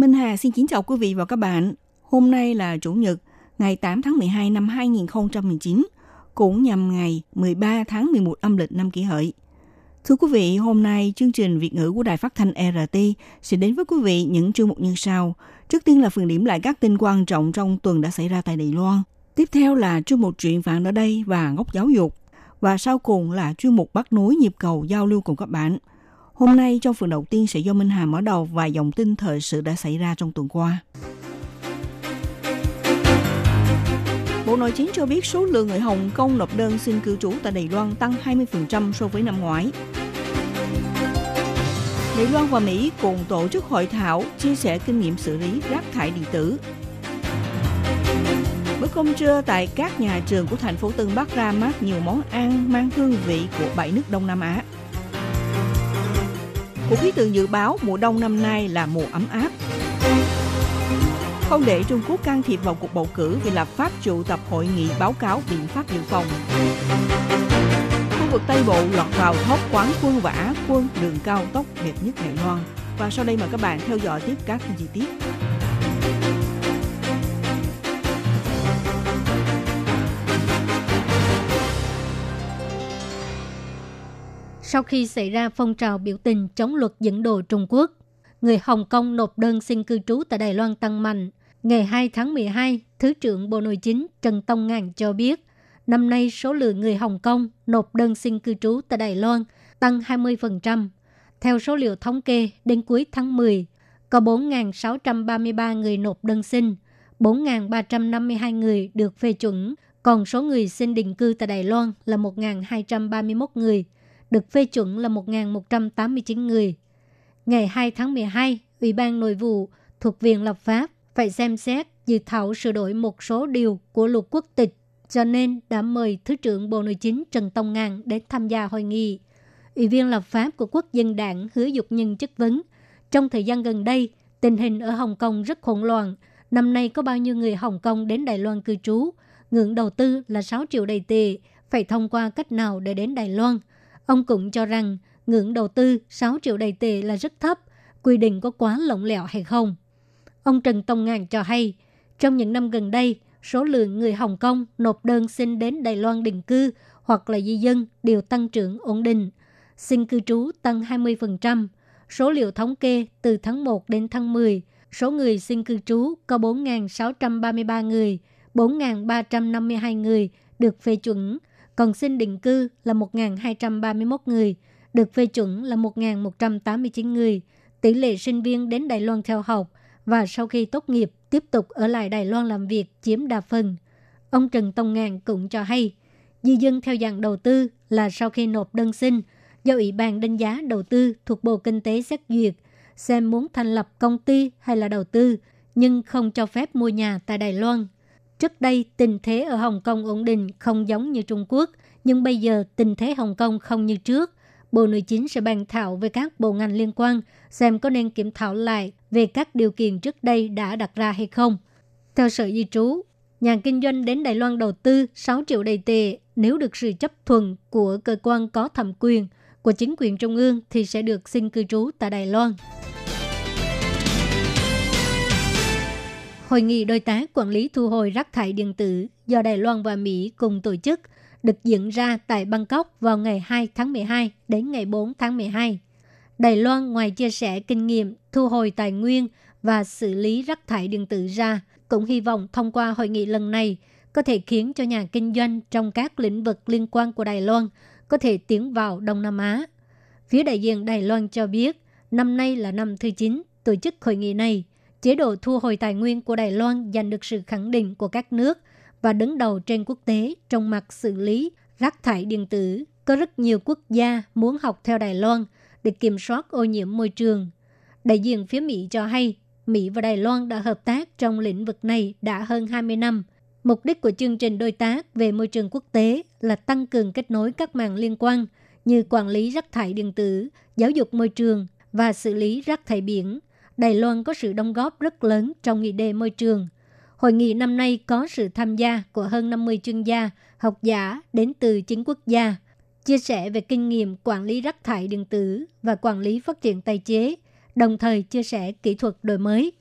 Minh Hà xin kính chào quý vị và các bạn. Hôm nay là Chủ nhật, ngày 8 tháng 12 năm 2019, cũng nhằm ngày 13 tháng 11 âm lịch năm kỷ hợi. Thưa quý vị, hôm nay chương trình Việt ngữ của Đài Phát thanh RT sẽ đến với quý vị những chương mục như sau. Trước tiên là phần điểm lại các tin quan trọng trong tuần đã xảy ra tại Đài Loan. Tiếp theo là chương mục chuyện vạn ở đây và góc giáo dục. Và sau cùng là chuyên mục bắt nối nhịp cầu giao lưu cùng các bạn. Hôm nay trong phần đầu tiên sẽ do Minh Hà mở đầu và dòng tin thời sự đã xảy ra trong tuần qua. Bộ Nội chính cho biết số lượng người Hồng Kông nộp đơn xin cư trú tại Đài Loan tăng 20% so với năm ngoái. Đài Loan và Mỹ cùng tổ chức hội thảo, chia sẻ kinh nghiệm xử lý rác thải điện tử. Bữa cơm trưa tại các nhà trường của thành phố Tân Bắc ra mắt nhiều món ăn mang hương vị của bảy nước Đông Nam Á. Cục khí tượng dự báo mùa đông năm nay là mùa ấm áp. Không để Trung Quốc can thiệp vào cuộc bầu cử vì lập pháp triệu tập hội nghị báo cáo biện pháp dự phòng. Khu vực Tây Bộ lọt vào thóp quán quân vã quân đường cao tốc đẹp nhất Đài Loan. Và sau đây mời các bạn theo dõi tiếp các chi tiết. Sau khi xảy ra phong trào biểu tình chống luật dẫn độ Trung Quốc, người Hồng Kông nộp đơn xin cư trú tại Đài Loan tăng mạnh. Ngày 2 tháng 12, Thứ trưởng Bộ Nội chính Trần Tông Ngàn cho biết, năm nay số lượng người Hồng Kông nộp đơn xin cư trú tại Đài Loan tăng 20%. Theo số liệu thống kê, đến cuối tháng 10, có 4.633 người nộp đơn xin, 4.352 người được phê chuẩn, còn số người xin định cư tại Đài Loan là 1.231 người – được phê chuẩn là 1.189 người. Ngày 2 tháng 12, Ủy ban Nội vụ thuộc Viện Lập pháp phải xem xét dự thảo sửa đổi một số điều của luật quốc tịch, cho nên đã mời Thứ trưởng Bộ Nội chính Trần Tông Ngàn đến tham gia hội nghị. Ủy viên lập pháp của Quốc dân đảng hứa dục nhân chất vấn. Trong thời gian gần đây, tình hình ở Hồng Kông rất hỗn loạn. Năm nay có bao nhiêu người Hồng Kông đến Đài Loan cư trú? Ngưỡng đầu tư là 6 triệu đầy tệ. Phải thông qua cách nào để đến Đài Loan? Ông cũng cho rằng ngưỡng đầu tư 6 triệu đầy tệ là rất thấp, quy định có quá lỏng lẻo hay không. Ông Trần Tông Ngàn cho hay, trong những năm gần đây, số lượng người Hồng Kông nộp đơn xin đến Đài Loan định cư hoặc là di dân đều tăng trưởng ổn định. Xin cư trú tăng 20%. Số liệu thống kê từ tháng 1 đến tháng 10, số người xin cư trú có 4.633 người, 4.352 người được phê chuẩn, còn xin định cư là 1.231 người, được phê chuẩn là 1.189 người. Tỷ lệ sinh viên đến Đài Loan theo học và sau khi tốt nghiệp tiếp tục ở lại Đài Loan làm việc chiếm đa phần. Ông Trần Tông Ngàn cũng cho hay, di dân theo dạng đầu tư là sau khi nộp đơn xin, do Ủy ban đánh giá đầu tư thuộc Bộ Kinh tế xét duyệt, xem muốn thành lập công ty hay là đầu tư, nhưng không cho phép mua nhà tại Đài Loan Trước đây, tình thế ở Hồng Kông ổn định không giống như Trung Quốc, nhưng bây giờ tình thế Hồng Kông không như trước. Bộ Nội chính sẽ bàn thảo với các bộ ngành liên quan xem có nên kiểm thảo lại về các điều kiện trước đây đã đặt ra hay không. Theo Sở Di trú, nhà kinh doanh đến Đài Loan đầu tư 6 triệu đầy tệ nếu được sự chấp thuận của cơ quan có thẩm quyền của chính quyền trung ương thì sẽ được xin cư trú tại Đài Loan. Hội nghị đối tác quản lý thu hồi rác thải điện tử do Đài Loan và Mỹ cùng tổ chức được diễn ra tại Bangkok vào ngày 2 tháng 12 đến ngày 4 tháng 12. Đài Loan ngoài chia sẻ kinh nghiệm thu hồi tài nguyên và xử lý rác thải điện tử ra, cũng hy vọng thông qua hội nghị lần này có thể khiến cho nhà kinh doanh trong các lĩnh vực liên quan của Đài Loan có thể tiến vào Đông Nam Á. Phía đại diện Đài Loan cho biết, năm nay là năm thứ 9 tổ chức hội nghị này – chế độ thu hồi tài nguyên của Đài Loan giành được sự khẳng định của các nước và đứng đầu trên quốc tế trong mặt xử lý rác thải điện tử. Có rất nhiều quốc gia muốn học theo Đài Loan để kiểm soát ô nhiễm môi trường. Đại diện phía Mỹ cho hay, Mỹ và Đài Loan đã hợp tác trong lĩnh vực này đã hơn 20 năm. Mục đích của chương trình đối tác về môi trường quốc tế là tăng cường kết nối các mạng liên quan như quản lý rác thải điện tử, giáo dục môi trường và xử lý rác thải biển. Đài Loan có sự đóng góp rất lớn trong nghị đề môi trường. Hội nghị năm nay có sự tham gia của hơn 50 chuyên gia, học giả đến từ chính quốc gia, chia sẻ về kinh nghiệm quản lý rác thải điện tử và quản lý phát triển tài chế, đồng thời chia sẻ kỹ thuật đổi mới.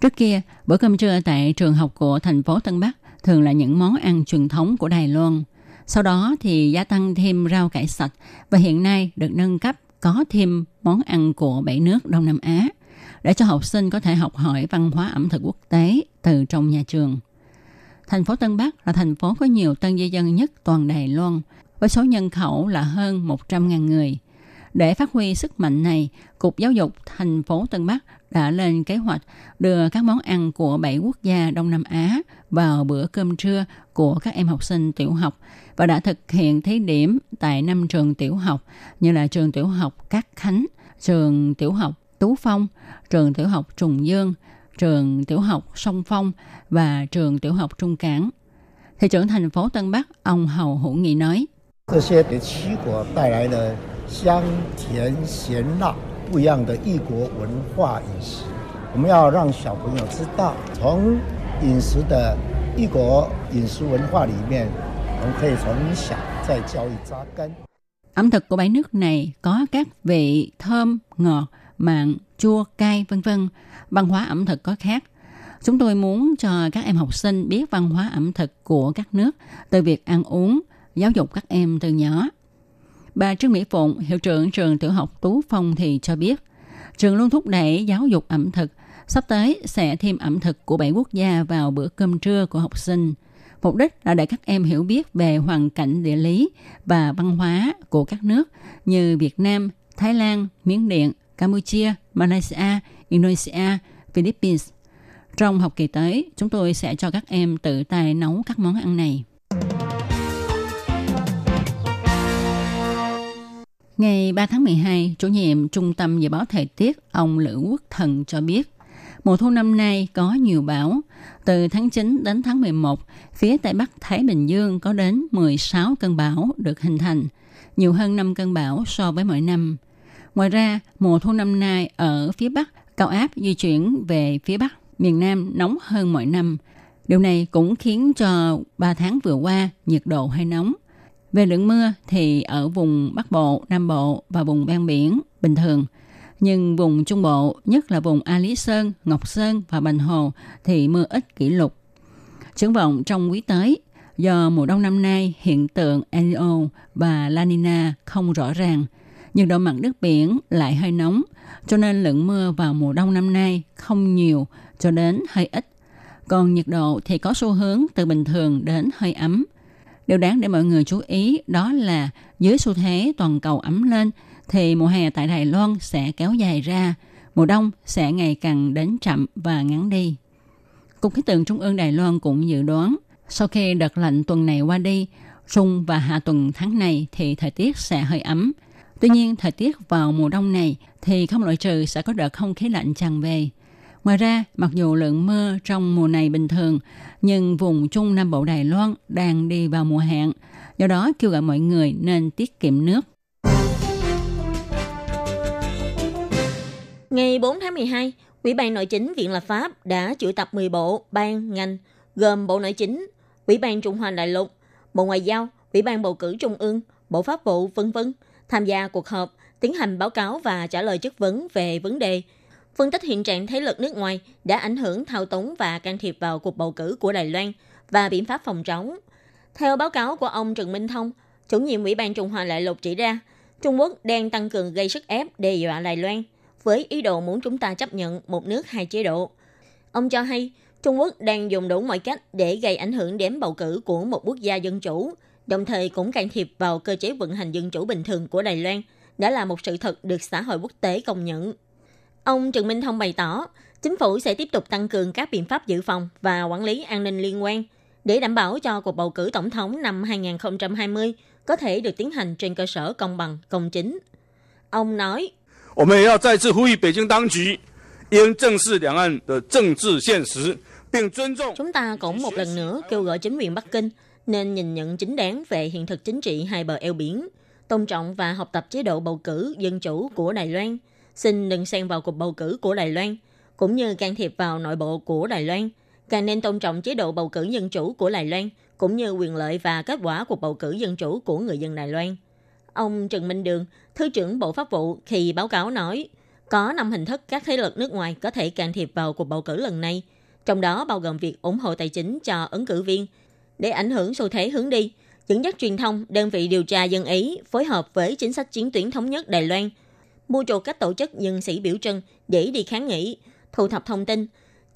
Trước kia, bữa cơm trưa tại trường học của thành phố Tân Bắc thường là những món ăn truyền thống của Đài Loan. Sau đó thì gia tăng thêm rau cải sạch và hiện nay được nâng cấp có thêm món ăn của bảy nước Đông Nam Á để cho học sinh có thể học hỏi văn hóa ẩm thực quốc tế từ trong nhà trường. Thành phố Tân Bắc là thành phố có nhiều tân di dân nhất toàn Đài Loan, với số nhân khẩu là hơn 100.000 người. Để phát huy sức mạnh này, Cục Giáo dục thành phố Tân Bắc đã lên kế hoạch đưa các món ăn của bảy quốc gia Đông Nam Á vào bữa cơm trưa của các em học sinh tiểu học và đã thực hiện thí điểm tại năm trường tiểu học như là trường tiểu học Cát Khánh, trường tiểu học Tú Phong, trường tiểu học Trùng Dương, trường tiểu học Sông Phong và trường tiểu học Trung Cảng. Thị trưởng thành phố Tân Bắc, ông Hầu Hữu Nghị nói. 香甜咸辣不一样的异国文化饮食。我们要让小朋友知道，从饮食的异国饮食文化里面，我们可以从小在教育扎根。 Ẩm thực của bảy nước này có các vị thơm, ngọt, mặn, chua, cay, vân vân. Văn hóa ẩm thực có khác. Chúng tôi muốn cho các em học sinh biết văn hóa ẩm thực của các nước từ việc ăn uống, giáo dục các em từ nhỏ. Bà Trương Mỹ Phụng, hiệu trưởng trường tiểu học Tú Phong thì cho biết, trường luôn thúc đẩy giáo dục ẩm thực. Sắp tới sẽ thêm ẩm thực của bảy quốc gia vào bữa cơm trưa của học sinh. Mục đích là để các em hiểu biết về hoàn cảnh địa lý và văn hóa của các nước như Việt Nam, Thái Lan, Miến Điện, Campuchia, Malaysia, Indonesia, Philippines. Trong học kỳ tới, chúng tôi sẽ cho các em tự tay nấu các món ăn này. Ngày 3 tháng 12, chủ nhiệm Trung tâm Dự báo Thời tiết ông Lữ Quốc Thần cho biết, mùa thu năm nay có nhiều bão. Từ tháng 9 đến tháng 11, phía Tây Bắc Thái Bình Dương có đến 16 cơn bão được hình thành, nhiều hơn 5 cơn bão so với mỗi năm. Ngoài ra, mùa thu năm nay ở phía Bắc, cao áp di chuyển về phía Bắc, miền Nam nóng hơn mọi năm. Điều này cũng khiến cho 3 tháng vừa qua nhiệt độ hay nóng. Về lượng mưa thì ở vùng Bắc Bộ, Nam Bộ và vùng ven biển bình thường. Nhưng vùng Trung Bộ, nhất là vùng A Lý Sơn, Ngọc Sơn và Bành Hồ thì mưa ít kỷ lục. Triển vọng trong quý tới, do mùa đông năm nay hiện tượng El Nino và La Nina không rõ ràng, nhiệt độ mặt nước biển lại hơi nóng, cho nên lượng mưa vào mùa đông năm nay không nhiều cho đến hơi ít. Còn nhiệt độ thì có xu hướng từ bình thường đến hơi ấm. Điều đáng để mọi người chú ý đó là dưới xu thế toàn cầu ấm lên thì mùa hè tại Đài Loan sẽ kéo dài ra, mùa đông sẽ ngày càng đến chậm và ngắn đi. Cục khí tượng Trung ương Đài Loan cũng dự đoán sau khi đợt lạnh tuần này qua đi, trung và hạ tuần tháng này thì thời tiết sẽ hơi ấm. Tuy nhiên, thời tiết vào mùa đông này thì không loại trừ sẽ có đợt không khí lạnh tràn về. Ngoài ra, mặc dù lượng mưa trong mùa này bình thường, nhưng vùng Trung Nam Bộ Đài Loan đang đi vào mùa hạn. Do đó, kêu gọi mọi người nên tiết kiệm nước. Ngày 4 tháng 12, Ủy ban Nội chính Viện Lập pháp đã triệu tập 10 bộ, ban, ngành, gồm Bộ Nội chính, Ủy ban Trung Hoa Đại lục, Bộ Ngoại giao, Ủy ban Bầu cử Trung ương, Bộ Pháp vụ, vân vân tham gia cuộc họp, tiến hành báo cáo và trả lời chất vấn về vấn đề phân tích hiện trạng thế lực nước ngoài đã ảnh hưởng thao túng và can thiệp vào cuộc bầu cử của Đài Loan và biện pháp phòng chống. Theo báo cáo của ông Trần Minh Thông, chủ nhiệm Ủy ban Trung Hoa Đại lục chỉ ra, Trung Quốc đang tăng cường gây sức ép đe dọa Đài Loan với ý đồ muốn chúng ta chấp nhận một nước hai chế độ. Ông cho hay, Trung Quốc đang dùng đủ mọi cách để gây ảnh hưởng đến bầu cử của một quốc gia dân chủ, đồng thời cũng can thiệp vào cơ chế vận hành dân chủ bình thường của Đài Loan, đã là một sự thật được xã hội quốc tế công nhận. Ông Trần Minh Thông bày tỏ, chính phủ sẽ tiếp tục tăng cường các biện pháp dự phòng và quản lý an ninh liên quan để đảm bảo cho cuộc bầu cử tổng thống năm 2020 có thể được tiến hành trên cơ sở công bằng, công chính. Ông nói, Chúng ta cũng một lần nữa kêu gọi chính quyền Bắc Kinh nên nhìn nhận chính đáng về hiện thực chính trị hai bờ eo biển, tôn trọng và học tập chế độ bầu cử dân chủ của Đài Loan – Xin đừng xen vào cuộc bầu cử của Đài Loan, cũng như can thiệp vào nội bộ của Đài Loan. Càng nên tôn trọng chế độ bầu cử dân chủ của Đài Loan, cũng như quyền lợi và kết quả cuộc bầu cử dân chủ của người dân Đài Loan. Ông Trần Minh Đường, Thứ trưởng Bộ Pháp vụ khi báo cáo nói, có năm hình thức các thế lực nước ngoài có thể can thiệp vào cuộc bầu cử lần này, trong đó bao gồm việc ủng hộ tài chính cho ứng cử viên để ảnh hưởng xu thế hướng đi, dẫn dắt truyền thông, đơn vị điều tra dân Ý phối hợp với chính sách chiến tuyến thống nhất Đài Loan, mua chuộc các tổ chức nhân sĩ biểu trưng để đi kháng nghị, thu thập thông tin,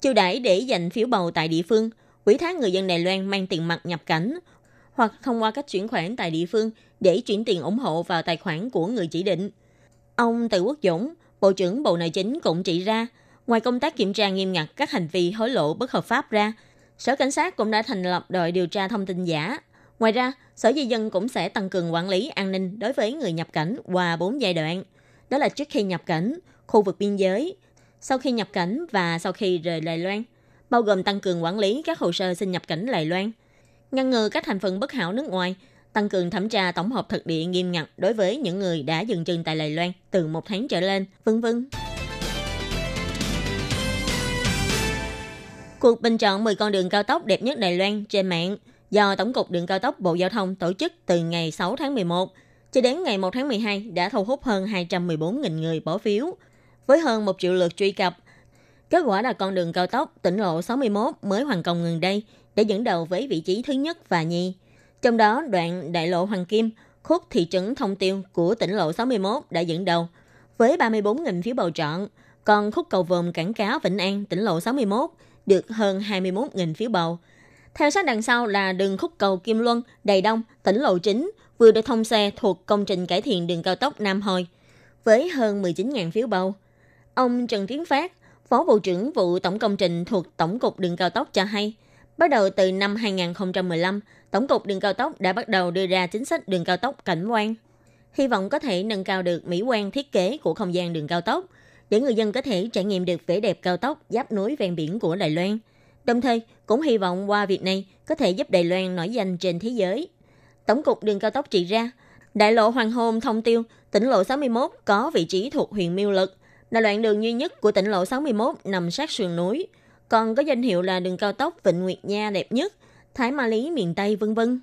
chiêu đãi để giành phiếu bầu tại địa phương, quỹ thác người dân Đài Loan mang tiền mặt nhập cảnh hoặc thông qua cách chuyển khoản tại địa phương để chuyển tiền ủng hộ vào tài khoản của người chỉ định. Ông Từ Quốc Dũng, Bộ trưởng Bộ Nội chính cũng chỉ ra, ngoài công tác kiểm tra nghiêm ngặt các hành vi hối lộ bất hợp pháp ra, Sở Cảnh sát cũng đã thành lập đội điều tra thông tin giả. Ngoài ra, Sở Di dân cũng sẽ tăng cường quản lý an ninh đối với người nhập cảnh qua 4 giai đoạn. Đó là trước khi nhập cảnh, khu vực biên giới, sau khi nhập cảnh và sau khi rời Đài Loan, bao gồm tăng cường quản lý các hồ sơ xin nhập cảnh Đài Loan, ngăn ngừa các thành phần bất hảo nước ngoài, tăng cường thẩm tra tổng hợp thực địa nghiêm ngặt đối với những người đã dừng chân tại Đài Loan từ một tháng trở lên, vân vân. Cuộc bình chọn 10 con đường cao tốc đẹp nhất Đài Loan trên mạng do Tổng cục Đường cao tốc Bộ Giao thông tổ chức từ ngày 6 tháng 11 cho đến ngày 1 tháng 12 đã thu hút hơn 214.000 người bỏ phiếu, với hơn 1 triệu lượt truy cập. Kết quả là con đường cao tốc tỉnh lộ 61 mới hoàn công gần đây đã dẫn đầu với vị trí thứ nhất và nhì. Trong đó, đoạn đại lộ Hoàng Kim, khúc thị trấn Thông Tiêu của tỉnh lộ 61 đã dẫn đầu với 34.000 phiếu bầu chọn, còn khúc cầu vòm Cảng Cá Vĩnh An, tỉnh lộ 61 được hơn 21.000 phiếu bầu. Theo sát đằng sau là đường khúc cầu Kim Luân, Đài Đông, tỉnh lộ chính vừa được thông xe thuộc công trình cải thiện đường cao tốc Nam Hồi với hơn 19.000 phiếu bầu. Ông Trần Tiến Phát, Phó Bộ trưởng vụ Tổng công trình thuộc Tổng cục Đường cao tốc cho hay, bắt đầu từ năm 2015, Tổng cục Đường cao tốc đã bắt đầu đưa ra chính sách đường cao tốc cảnh quan. Hy vọng có thể nâng cao được mỹ quan thiết kế của không gian đường cao tốc, để người dân có thể trải nghiệm được vẻ đẹp cao tốc giáp núi ven biển của Đài Loan. Đồng thời, cũng hy vọng qua việc này có thể giúp Đài Loan nổi danh trên thế giới. Tổng cục đường cao tốc chỉ ra, đại lộ Hoàng Hôn Thông Tiêu, tỉnh lộ 61 có vị trí thuộc huyện Miêu Lực, là đoạn đường duy nhất của tỉnh lộ 61 nằm sát sườn núi, còn có danh hiệu là đường cao tốc Vịnh Nguyệt Nha đẹp nhất, Thái Ma Lý miền Tây vân vân.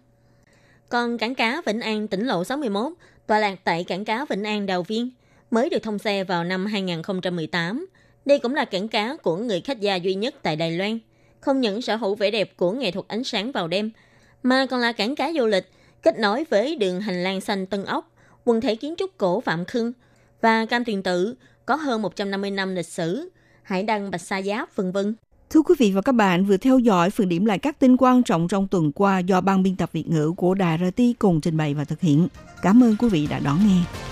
Còn cảng cá Vĩnh An tỉnh lộ 61 tọa lạc tại cảng cá Vĩnh An Đào Viên, mới được thông xe vào năm 2018. Đây cũng là cảng cá của người khách gia duy nhất tại Đài Loan. Không những sở hữu vẻ đẹp của nghệ thuật ánh sáng vào đêm, mà còn là cảng cá du lịch kết nối với đường hành lang xanh Tân Ốc, quần thể kiến trúc cổ Phạm Khưng và Cam Tuyền Tự có hơn 150 năm lịch sử, Hải Đăng Bạch Sa Giáp, vân vân. Thưa quý vị và các bạn vừa theo dõi phần điểm lại các tin quan trọng trong tuần qua do ban biên tập Việt ngữ của Đài RT cùng trình bày và thực hiện. Cảm ơn quý vị đã đón nghe.